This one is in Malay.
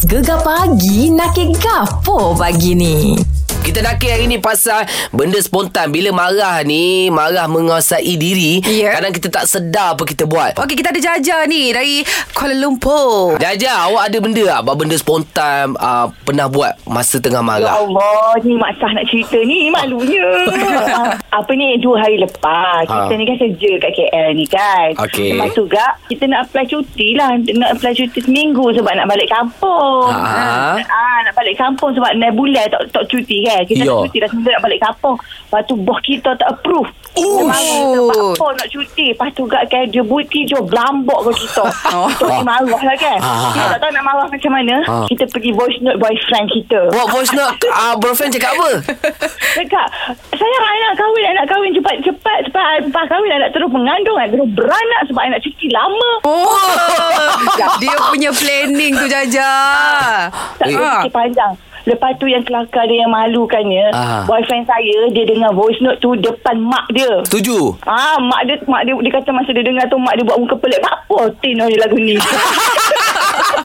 Gegar pagi nak ke gapo pagi ni? Kita nak hari ni pasal benda spontan. Bila marah ni, marah menguasai diri. Ya. Kadang kita tak sedar apa kita buat. Okey, kita ada Jaja ni dari Kuala Lumpur. Jaja, awak ada benda tak? Apa benda spontan uh, pernah buat masa tengah Ya marah? Allah, ni mak sah nak cerita ni, malunya. Apa ni, dua hari lepas, kita Ha. ni kan kerja kat KL ni kan. Okey. Lepas tu gak, kita nak apply cuti lah. Nak apply cuti seminggu sebab nak balik kampung. Ha. Nak balik kampung sebab naik bulan tak, tak cuti kan. Kita Ya. nak cuti dah seminggu nak balik kampung. Lepas tu bos kita tak approve. Oh. Dia marah, Sebab apa nak cuti. Lepas tu gak kan dia buti je belambok ke kita. Oh. Kita ni marah lah kan. Ha, ha, Kita ha. tak tahu nak marah macam mana. Ha. Kita pergi voice note boyfriend kita. Buat voice note, uh, boyfriend cakap apa? Cakap Saya nak kahwin Nak kahwin cepat Cepat Cepat Lepas kahwin Nak terus mengandung Nak terus beranak Sebab nak cuti lama Oh, dia punya planning tu Jaja. Tak Eh. boleh fikir panjang Lepas tu yang kelakar dia yang malukannya Ah. Boyfriend saya Dia dengar voice note tu Depan mak dia Setuju? Ah, mak dia mak dia dia kata masa dia dengar tu mak dia buat muka pelik. Apa Tin ni lagu ni?